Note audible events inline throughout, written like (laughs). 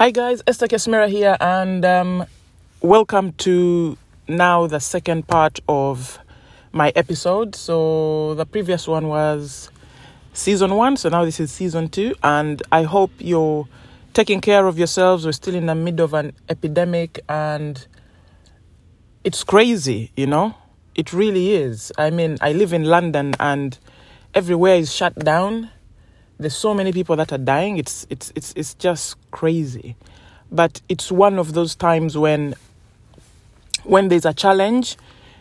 Hi guys, Esther Kesmira here, and um, welcome to now the second part of my episode. So the previous one was season one, so now this is season two, and I hope you're taking care of yourselves. We're still in the middle of an epidemic, and it's crazy, you know. It really is. I mean, I live in London, and everywhere is shut down there's so many people that are dying it's it's it's it's just crazy. But it's one of those times when when there's a challenge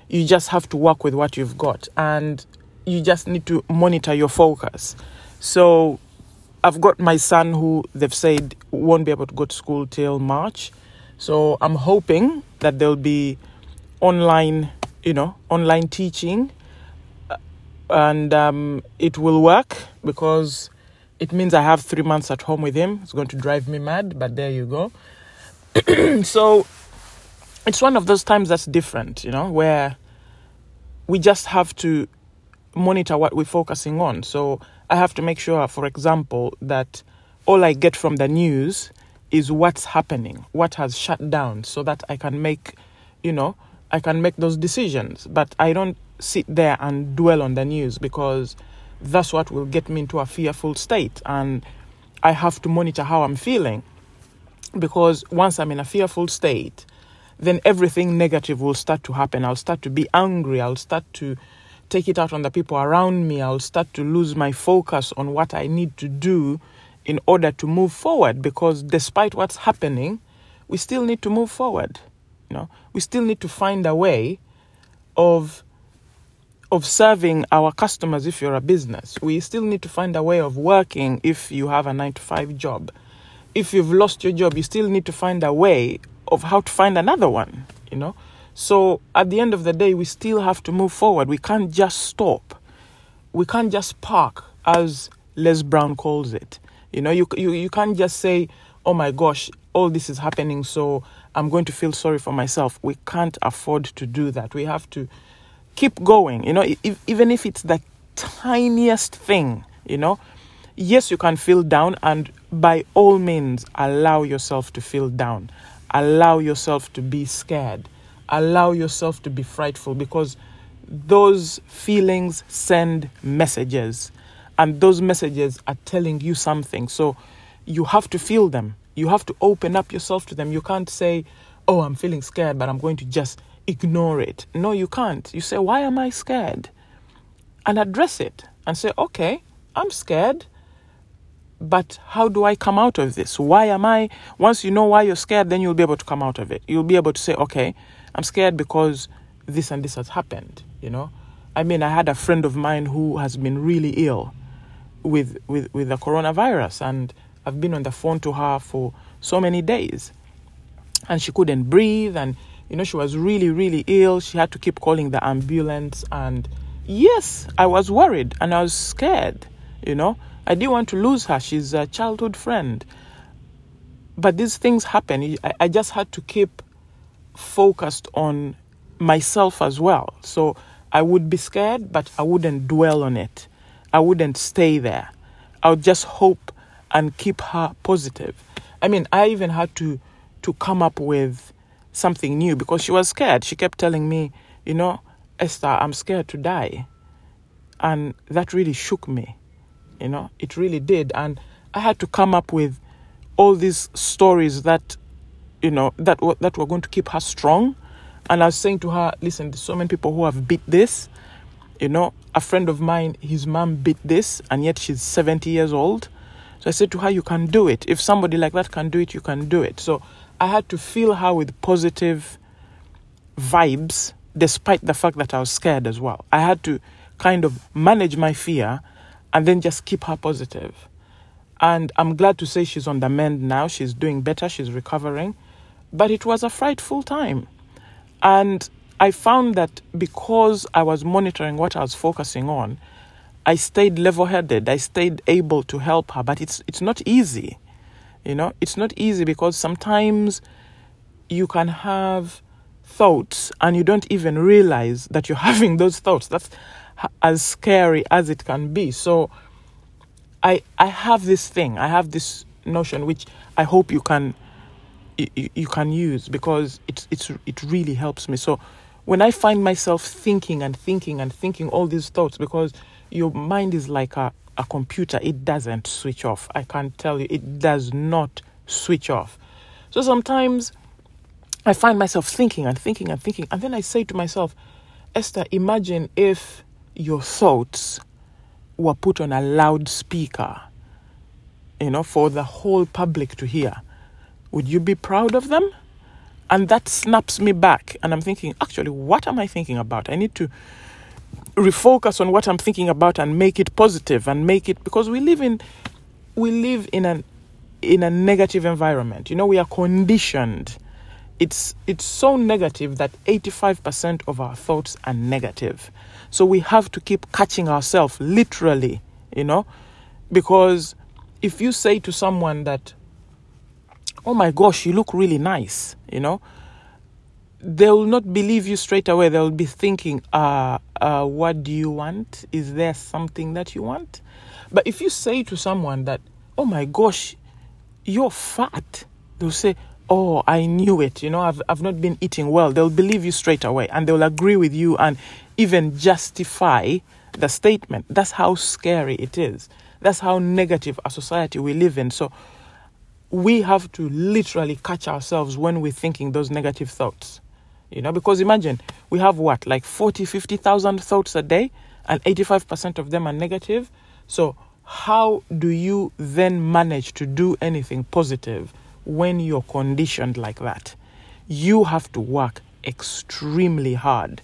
you just have to work with what you've got and you just need to monitor your focus. So i've got my son who they've said won't be able to go to school till march. So i'm hoping that there'll be online you know online teaching and um, it will work because it means I have three months at home with him. It's going to drive me mad, but there you go. (clears throat) so it's one of those times that's different, you know, where we just have to monitor what we're focusing on. So I have to make sure, for example, that all I get from the news is what's happening, what has shut down, so that I can make, you know, I can make those decisions. But I don't sit there and dwell on the news because that's what will get me into a fearful state. And I have to monitor how I'm feeling because once I'm in a fearful state, then everything negative will start to happen. I'll start to be angry. I'll start to take it out on the people around me. I'll start to lose my focus on what I need to do in order to move forward because despite what's happening, we still need to move forward. You know, we still need to find a way of of serving our customers if you're a business. We still need to find a way of working if you have a 9 to 5 job. If you've lost your job, you still need to find a way of how to find another one, you know? So at the end of the day, we still have to move forward. We can't just stop. We can't just park, as Les Brown calls it. You know, you, you, you can't just say, oh my gosh, all this is happening, so I'm going to feel sorry for myself. We can't afford to do that. We have to keep going you know if, even if it's the tiniest thing you know yes you can feel down and by all means allow yourself to feel down. Allow yourself to be scared. Allow yourself to be frightful because those feelings send messages and those messages are telling you something. So you have to feel them. You have to open up yourself to them. You can't say oh i'm feeling scared but i'm going to just ignore it. No, you can't. You say, Why am I scared? And address it and say, Okay, I'm scared, but how do I come out of this? Why am I? Once you know why you're scared, then you'll be able to come out of it. You'll be able to say, Okay, I'm scared because this and this has happened, you know? I mean, I had a friend of mine who has been really ill with, with, with the coronavirus, and I've been on the phone to her for so many days. And she couldn't breathe, and you know, she was really, really ill. She had to keep calling the ambulance. And yes, I was worried and I was scared. You know, I didn't want to lose her. She's a childhood friend. But these things happen. I, I just had to keep focused on myself as well. So I would be scared, but I wouldn't dwell on it. I wouldn't stay there. I would just hope and keep her positive. I mean, I even had to to come up with something new because she was scared. She kept telling me, you know, Esther, I'm scared to die. And that really shook me. You know, it really did. And I had to come up with all these stories that, you know, that, that were going to keep her strong. And I was saying to her, listen, there's so many people who have beat this. You know, a friend of mine, his mom beat this, and yet she's 70 years old. So I said to her, you can do it. If somebody like that can do it, you can do it. So I had to fill her with positive vibes despite the fact that I was scared as well. I had to kind of manage my fear and then just keep her positive. And I'm glad to say she's on the mend now. She's doing better, she's recovering. But it was a frightful time. And I found that because I was monitoring what I was focusing on, I stayed level headed. I stayed able to help her. But it's, it's not easy. You know, it's not easy because sometimes you can have thoughts and you don't even realize that you're (laughs) having those thoughts. That's as scary as it can be. So I I have this thing. I have this notion which I hope you can you, you can use because it, it's, it really helps me. So when I find myself thinking and thinking and thinking all these thoughts, because your mind is like a, a computer, it doesn't switch off. I can't tell you, it does not switch off. So sometimes I find myself thinking and thinking and thinking, and then I say to myself, Esther, imagine if your thoughts were put on a loudspeaker, you know, for the whole public to hear. Would you be proud of them? And that snaps me back, and I'm thinking, actually, what am I thinking about? I need to refocus on what I'm thinking about and make it positive and make it because we live in we live in an in a negative environment. You know, we are conditioned. It's it's so negative that 85% of our thoughts are negative. So we have to keep catching ourselves literally, you know, because if you say to someone that oh my gosh, you look really nice, you know, they will not believe you straight away. They'll be thinking, uh, uh, what do you want? Is there something that you want? But if you say to someone that, oh my gosh, you're fat, they'll say, oh, I knew it. You know, I've, I've not been eating well. They'll believe you straight away and they'll agree with you and even justify the statement. That's how scary it is. That's how negative a society we live in. So we have to literally catch ourselves when we're thinking those negative thoughts. You know, because imagine we have what, like 40, 50,000 thoughts a day, and 85% of them are negative. So, how do you then manage to do anything positive when you're conditioned like that? You have to work extremely hard.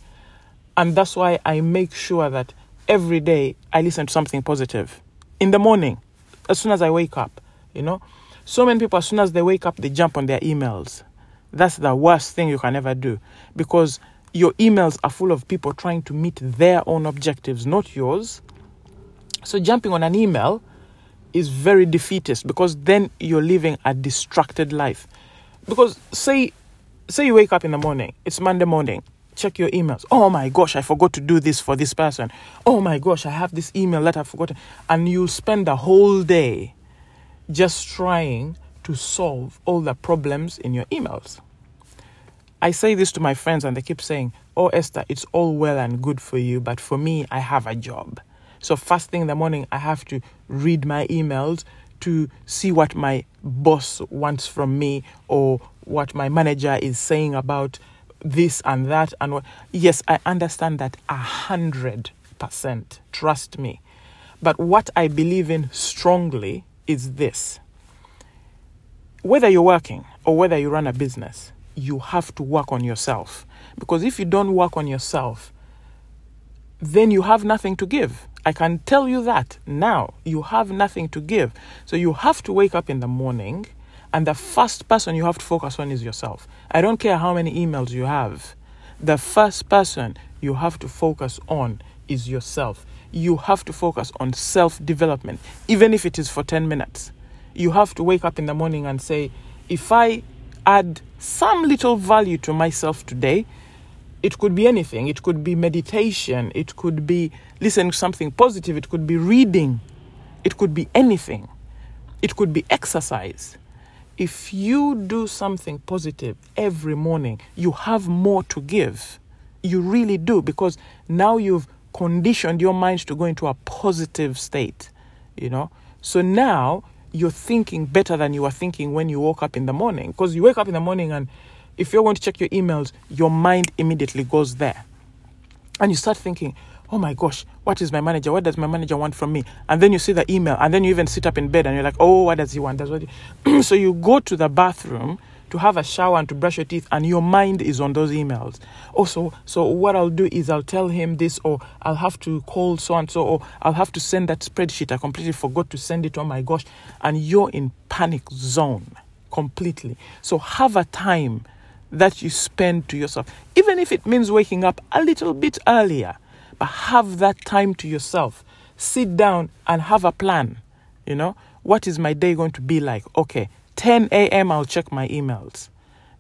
And that's why I make sure that every day I listen to something positive. In the morning, as soon as I wake up, you know. So many people, as soon as they wake up, they jump on their emails. That's the worst thing you can ever do because your emails are full of people trying to meet their own objectives, not yours. So jumping on an email is very defeatist because then you're living a distracted life. Because say say you wake up in the morning, it's Monday morning, check your emails. Oh my gosh, I forgot to do this for this person. Oh my gosh, I have this email that I've forgotten. And you'll spend the whole day just trying to solve all the problems in your emails. I say this to my friends and they keep saying, Oh, Esther, it's all well and good for you, but for me, I have a job. So, first thing in the morning, I have to read my emails to see what my boss wants from me or what my manager is saying about this and that. And what. Yes, I understand that a hundred percent. Trust me. But what I believe in strongly is this whether you're working or whether you run a business, you have to work on yourself. Because if you don't work on yourself, then you have nothing to give. I can tell you that now. You have nothing to give. So you have to wake up in the morning, and the first person you have to focus on is yourself. I don't care how many emails you have, the first person you have to focus on is yourself. You have to focus on self development, even if it is for 10 minutes you have to wake up in the morning and say, if I add some little value to myself today, it could be anything. It could be meditation. It could be listening to something positive. It could be reading. It could be anything. It could be exercise. If you do something positive every morning, you have more to give. You really do because now you've conditioned your mind to go into a positive state, you know. So now you're thinking better than you were thinking when you woke up in the morning. Because you wake up in the morning and if you're going to check your emails, your mind immediately goes there. And you start thinking, oh my gosh, what is my manager? What does my manager want from me? And then you see the email, and then you even sit up in bed and you're like, oh, what does he want? That's what (clears throat) so you go to the bathroom to have a shower and to brush your teeth and your mind is on those emails. Oh, also so what i'll do is i'll tell him this or i'll have to call so and so or i'll have to send that spreadsheet. I completely forgot to send it. Oh my gosh. And you're in panic zone completely. So have a time that you spend to yourself. Even if it means waking up a little bit earlier but have that time to yourself. Sit down and have a plan. You know what is my day going to be like? Okay 10 a.m., I'll check my emails.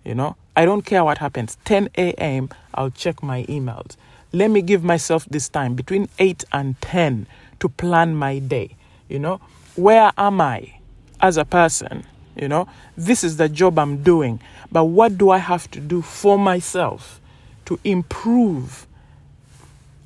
You know, I don't care what happens. 10 a.m., I'll check my emails. Let me give myself this time between 8 and 10 to plan my day. You know, where am I as a person? You know, this is the job I'm doing. But what do I have to do for myself to improve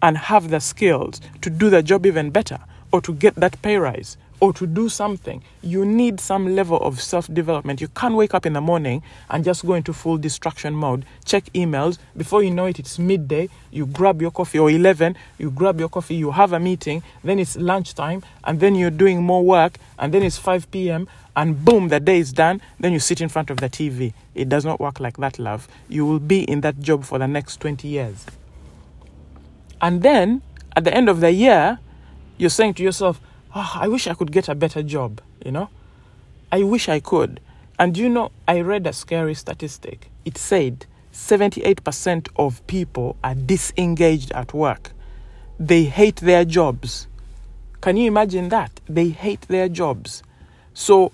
and have the skills to do the job even better or to get that pay rise or to do something, you need some level of self development. You can't wake up in the morning and just go into full distraction mode, check emails. Before you know it, it's midday. You grab your coffee, or 11, you grab your coffee, you have a meeting, then it's lunchtime, and then you're doing more work, and then it's 5 p.m., and boom, the day is done. Then you sit in front of the TV. It does not work like that, love. You will be in that job for the next 20 years. And then at the end of the year, you're saying to yourself, oh, I wish I could get a better job, you know? I wish I could. And you know, I read a scary statistic. It said 78% of people are disengaged at work. They hate their jobs. Can you imagine that? They hate their jobs. So,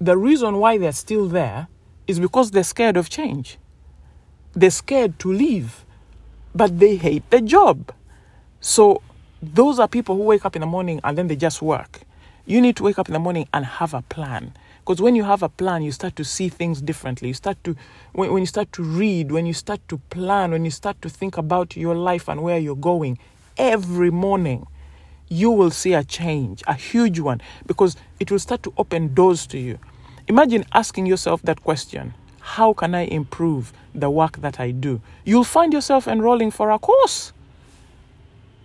the reason why they're still there is because they're scared of change. They're scared to leave, but they hate the job. So, those are people who wake up in the morning and then they just work. You need to wake up in the morning and have a plan. Because when you have a plan, you start to see things differently. You start to, when, when you start to read, when you start to plan, when you start to think about your life and where you're going, every morning, you will see a change, a huge one, because it will start to open doors to you. Imagine asking yourself that question How can I improve the work that I do? You'll find yourself enrolling for a course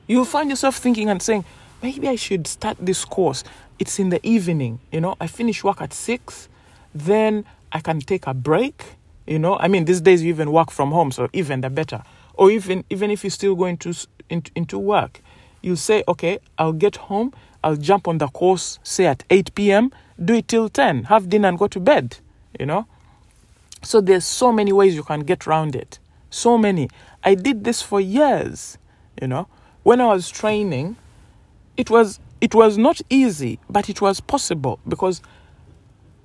You'll find yourself thinking and saying, maybe I should start this course. It's in the evening, you know, I finish work at six, then I can take a break, you know. I mean, these days you even work from home, so even the better. Or even even if you're still going to into, work, you say, okay, I'll get home, I'll jump on the course, say at 8 p.m., do it till 10, have dinner and go to bed, you know. So there's so many ways you can get around it. So many. I did this for years, you know when I was training, it was it was not easy, but it was possible because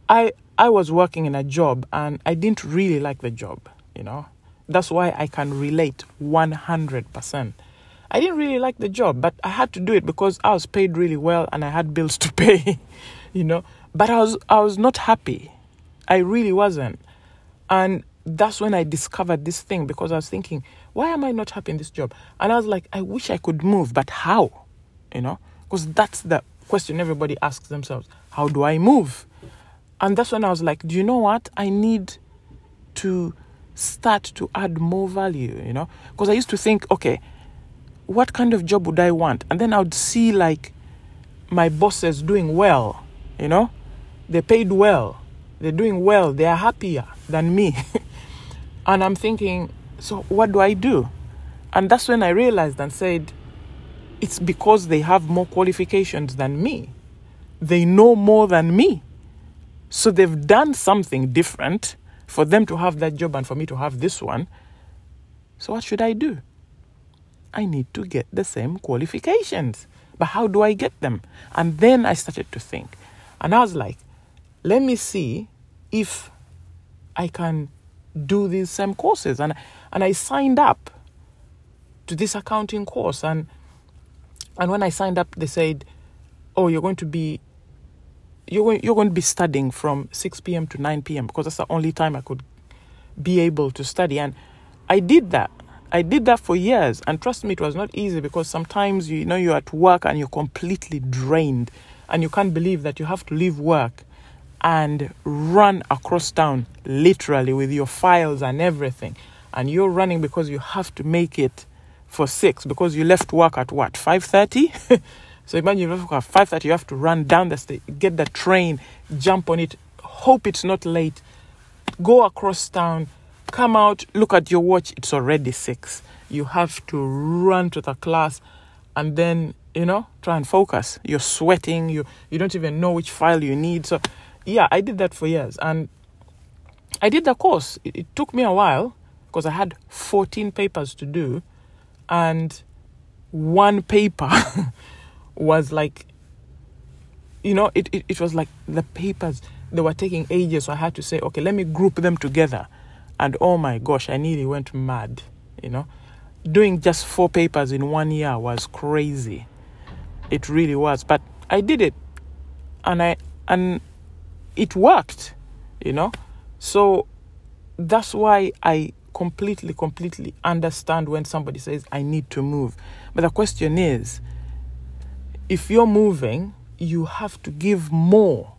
I I was working in a job and I didn't really like the job, you know. That's why I can relate 100%. I didn't really like the job, but I had to do it because I was paid really well and I had bills to (laughs) pay, you know. But I was I was not happy. I really wasn't. And that's when I discovered this thing because I was thinking, why am I not happy in this job? And I was like, I wish I could move, but how? You know, because that's the question everybody asks themselves how do I move? And that's when I was like, do you know what? I need to start to add more value, you know? Because I used to think, okay, what kind of job would I want? And then I would see like my bosses doing well, you know? They paid well, they're doing well, they are happier than me. (laughs) And I'm thinking, so what do I do? And that's when I realized and said, it's because they have more qualifications than me. They know more than me. So they've done something different for them to have that job and for me to have this one. So what should I do? I need to get the same qualifications. But how do I get them? And then I started to think. And I was like, let me see if I can do these same courses. And, and I signed up to this accounting course. And, and when I signed up, they said, oh, you're going to be you're going, you're going to be studying from 6 p.m. to 9 p.m. because that's the only time I could be able to study. And I did that. I did that for years. And trust me, it was not easy because sometimes you know you're at work and you're completely drained and you can't believe that you have to leave work and run across town literally with your files and everything. And you're running because you have to make it for 6 because you left work at what 5:30 (laughs) so imagine you left at 5:30 you have to run down the state get the train jump on it hope it's not late go across town come out look at your watch it's already 6 you have to run to the class and then you know try and focus. You're sweating you you don't even know which file you need. So yeah, I did that for years. And I did the course. It, it took me a while because I had 14 papers to do. And one paper (laughs) was like, you know, it, it, it was like the papers, they were taking ages. So I had to say, okay, let me group them together. And oh my gosh, I nearly went mad, you know. Doing just four papers in one year was crazy. It really was. But I did it. And I and it worked. you know? So that's why I completely, completely understand when somebody says, I need to move. But the question is, if you're moving, you have to give more.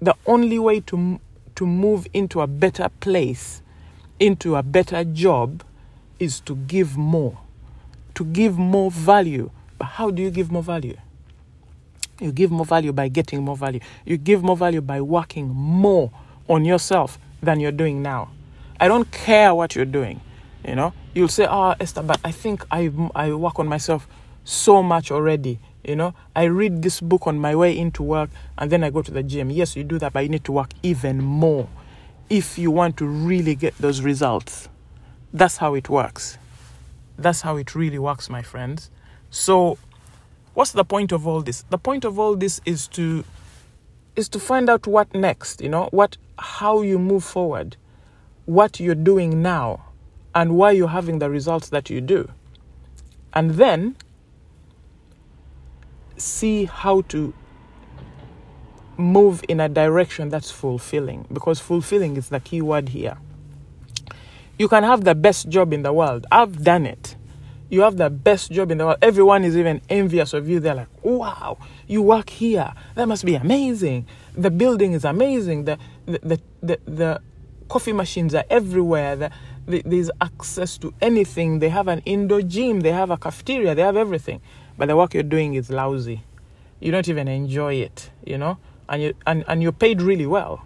The only way to, to move into a better place, into a better job, is to give more, to give more value. But how do you give more value? You give more value by getting more value. You give more value by working more on yourself than you're doing now. I don't care what you're doing. You know, you'll say, "Oh, Esther, but I think I I work on myself so much already." You know, I read this book on my way into work and then I go to the gym. Yes, you do that, but you need to work even more if you want to really get those results. That's how it works. That's how it really works, my friends. So, what's the point of all this? The point of all this is to is to find out what next, you know, what how you move forward, what you're doing now, and why you're having the results that you do. And then see how to move in a direction that's fulfilling because fulfilling is the key word here. You can have the best job in the world. I've done it. You have the best job in the world. Everyone is even envious of you. They're like, wow, you work here. That must be amazing. The building is amazing. The, the, the, the, the coffee machines are everywhere. The, the, there's access to anything. They have an indoor gym. They have a cafeteria. They have everything but the work you're doing is lousy. You don't even enjoy it, you know, and you and, and you're paid really well.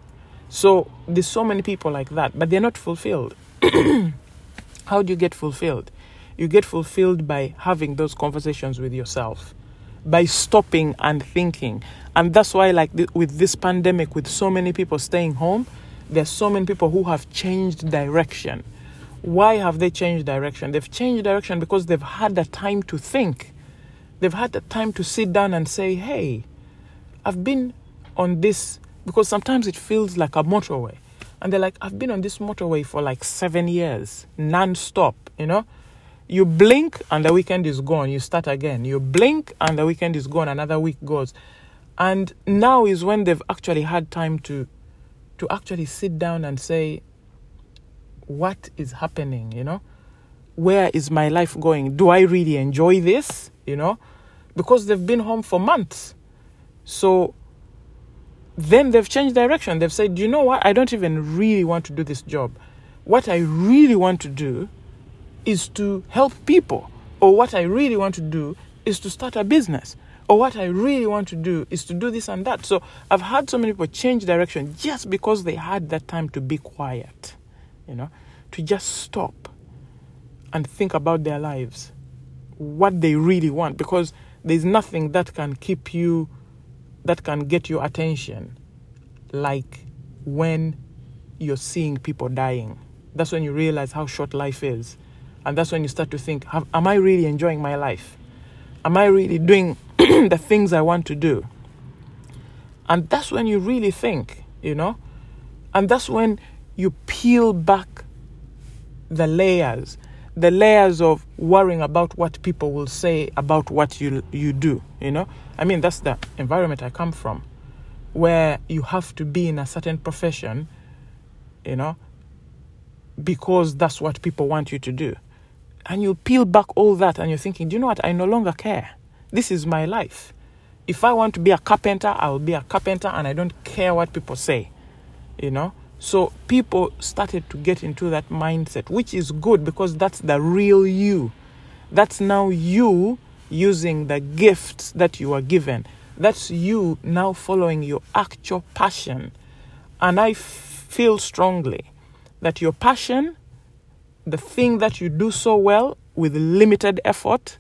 So there's so many people like that, but they're not fulfilled. (clears throat) How do you get fulfilled? You get fulfilled by having those conversations with yourself, by stopping and thinking. And that's why, like th- with this pandemic, with so many people staying home, there's so many people who have changed direction. Why have they changed direction? They've changed direction because they've had the time to think. They've had the time to sit down and say, hey, I've been on this because sometimes it feels like a motorway. And they're like, I've been on this motorway for like seven years, non stop, you know? You blink and the weekend is gone. You start again. You blink and the weekend is gone. Another week goes. And now is when they've actually had time to to actually sit down and say, what is happening, you know? Where is my life going? Do I really enjoy this? You know? because they've been home for months. So then they've changed direction. They've said, you know what? I don't even really want to do this job. What I really want to do is to help people. Or what I really want to do is to start a business. Or what I really want to do is to do this and that. So I've had so many people change direction just because they had that time to be quiet, you know, to just stop and think about their lives, what they really want. Because there's nothing that can keep you, that can get your attention like when you're seeing people dying. That's when you realize how short life is. And that's when you start to think, am I really enjoying my life? Am I really doing (clears throat) the things I want to do? And that's when you really think, you know? And that's when you peel back the layers the layers of worrying about what people will say about what you you do you know i mean that's the environment i come from where you have to be in a certain profession you know because that's what people want you to do and you peel back all that and you're thinking do you know what i no longer care this is my life if i want to be a carpenter i will be a carpenter and i don't care what people say you know so people started to get into that mindset, which is good because that's the real you. That's now you using the gifts that you are given. That's you now following your actual passion. And I f- feel strongly that your passion, the thing that you do so well with limited effort,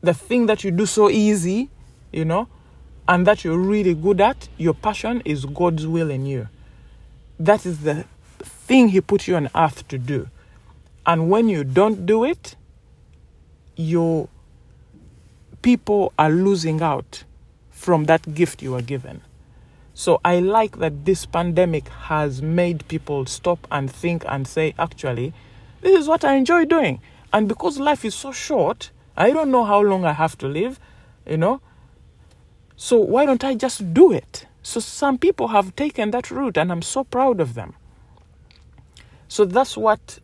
the thing that you do so easy, you know, and that you're really good at, your passion is God's will in you. That is the thing He put you on earth to do. And when you don't do it, your people are losing out from that gift you are given. So I like that this pandemic has made people stop and think and say, actually, this is what I enjoy doing. And because life is so short, I don't know how long I have to live, you know. So why don't I just do it? So some people have taken that route, and I'm so proud of them. So that's what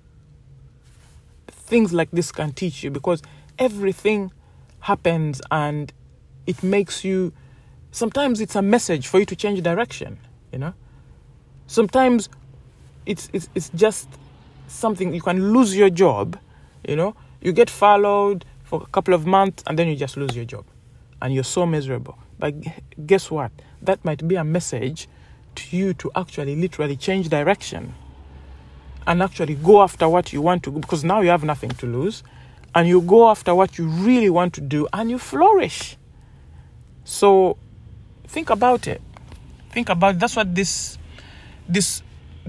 things like this can teach you because everything happens and it makes you sometimes it's a message for you to change direction you know sometimes it's it's, it's just something you can lose your job you know? You get furloughed for a couple of months and then you just lose your job and you're so miserable. But guess what? That might be a message to you to actually literally change direction and actually go after what you want to because now you have nothing to lose and you go after what you really want to do and you flourish. So think about it. Think about that's what this this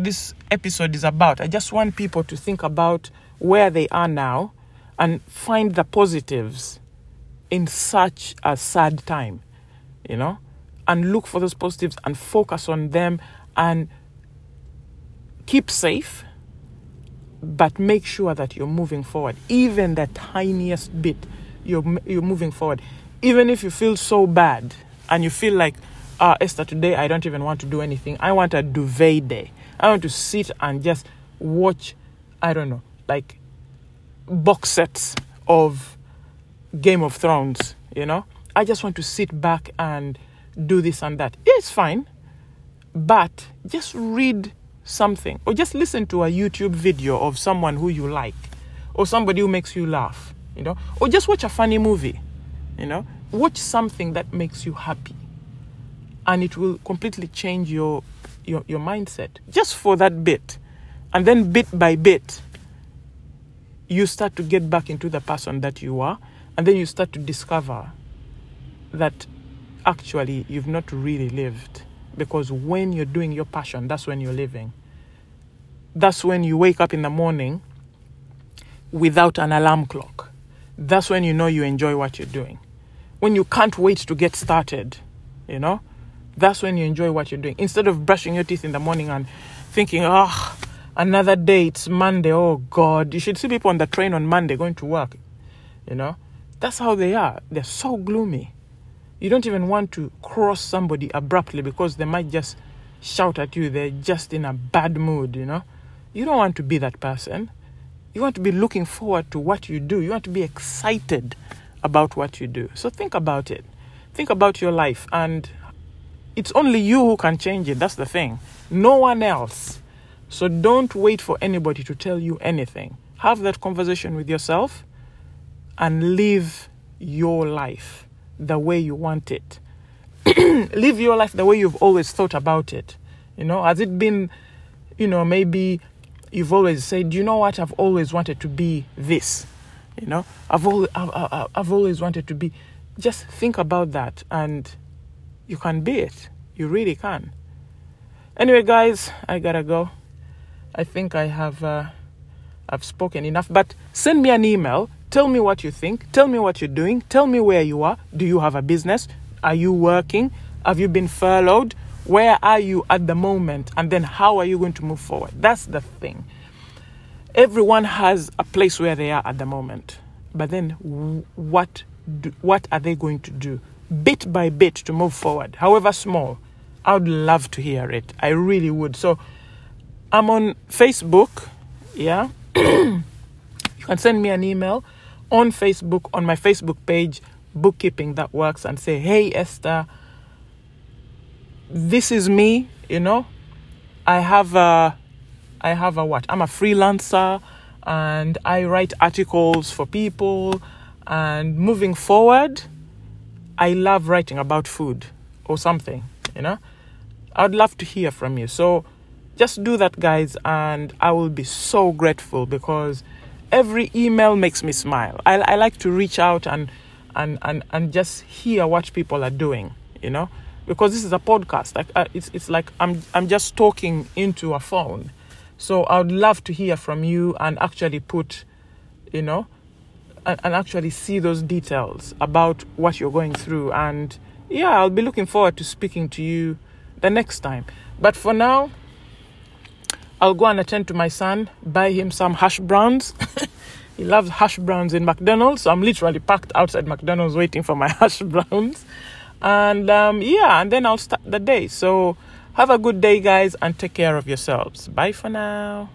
this episode is about i just want people to think about where they are now and find the positives in such a sad time you know and look for those positives and focus on them and keep safe but make sure that you're moving forward even the tiniest bit you're you're moving forward even if you feel so bad and you feel like uh, Esther, today I don't even want to do anything. I want a duvet day. I want to sit and just watch, I don't know, like box sets of Game of Thrones, you know? I just want to sit back and do this and that. It's fine, but just read something or just listen to a YouTube video of someone who you like or somebody who makes you laugh, you know, or just watch a funny movie, you know, watch something that makes you happy and it will completely change your your, your mindset. Just for that bit and then bit by bit you start to get back into the person that you are and then you start to discover that actually you've not really lived. Because when you're doing your passion that's when you're living. That's when you wake up in the morning without an alarm clock. That's when you know you enjoy what you're doing. When you can't wait to get started you know that's when you enjoy what you're doing. Instead of brushing your teeth in the morning and thinking oh another day it's monday oh god. You should see people on the train on monday going to work you know? That's how they are. They're so gloomy. You don't even want to cross somebody abruptly because they might just shout at you. They're just in a bad mood you know? You don't want to be that person. You want to be looking forward to what you do. You want to be excited about what you do. So think about it. Think about your life and it's only you who can change it. That's the thing. No one else. So don't wait for anybody to tell you anything. Have that conversation with yourself and live your life the way you want it. (clears throat) Live your life the way you've always thought about it. You know has it been you know maybe you've always said you know what? I've always wanted to be this. You know i've always I've, I've always wanted to be. Just think about that and you can be it. You really can. Anyway guys i gotta go. I think i have uh, i've spoken enough but send me an email. Tell me what you think. Tell me what you're doing. Tell me where you are. Do you have a business? Are you working? Have you been furloughed? Where are you at the moment? And then how are you going to move forward? That's the thing. Everyone has a place where they are at the moment. But then what do, what are they going to do bit by bit to move forward however small i would love to hear it. I really would. So i'm on facebook yeah? (clears throat) You can send me an email on facebook on my facebook page bookkeeping that works and say hey esther this is me you know? I have a i have a what? I'm a freelancer and i write articles for people and moving forward i love writing about food or something you know i'd love to hear from you so just do that guys and i will be so grateful because every email makes me smile i, I like to reach out and, and and and just hear what people are doing you know because this is a podcast. Like uh, it's it's like I'm I'm just talking into a phone. So I would love to hear from you and actually put, you know, and, and actually see those details about what you're going through. And yeah, I'll be looking forward to speaking to you the next time. But for now, I'll go and attend to my son, buy him some hash browns. (laughs) he loves hash browns in McDonald's, so I'm literally packed outside McDonald's waiting for my (laughs) hash browns And um, yeah, and then I'll start the day. So have a good day, guys, and take care of yourselves. Bye for now.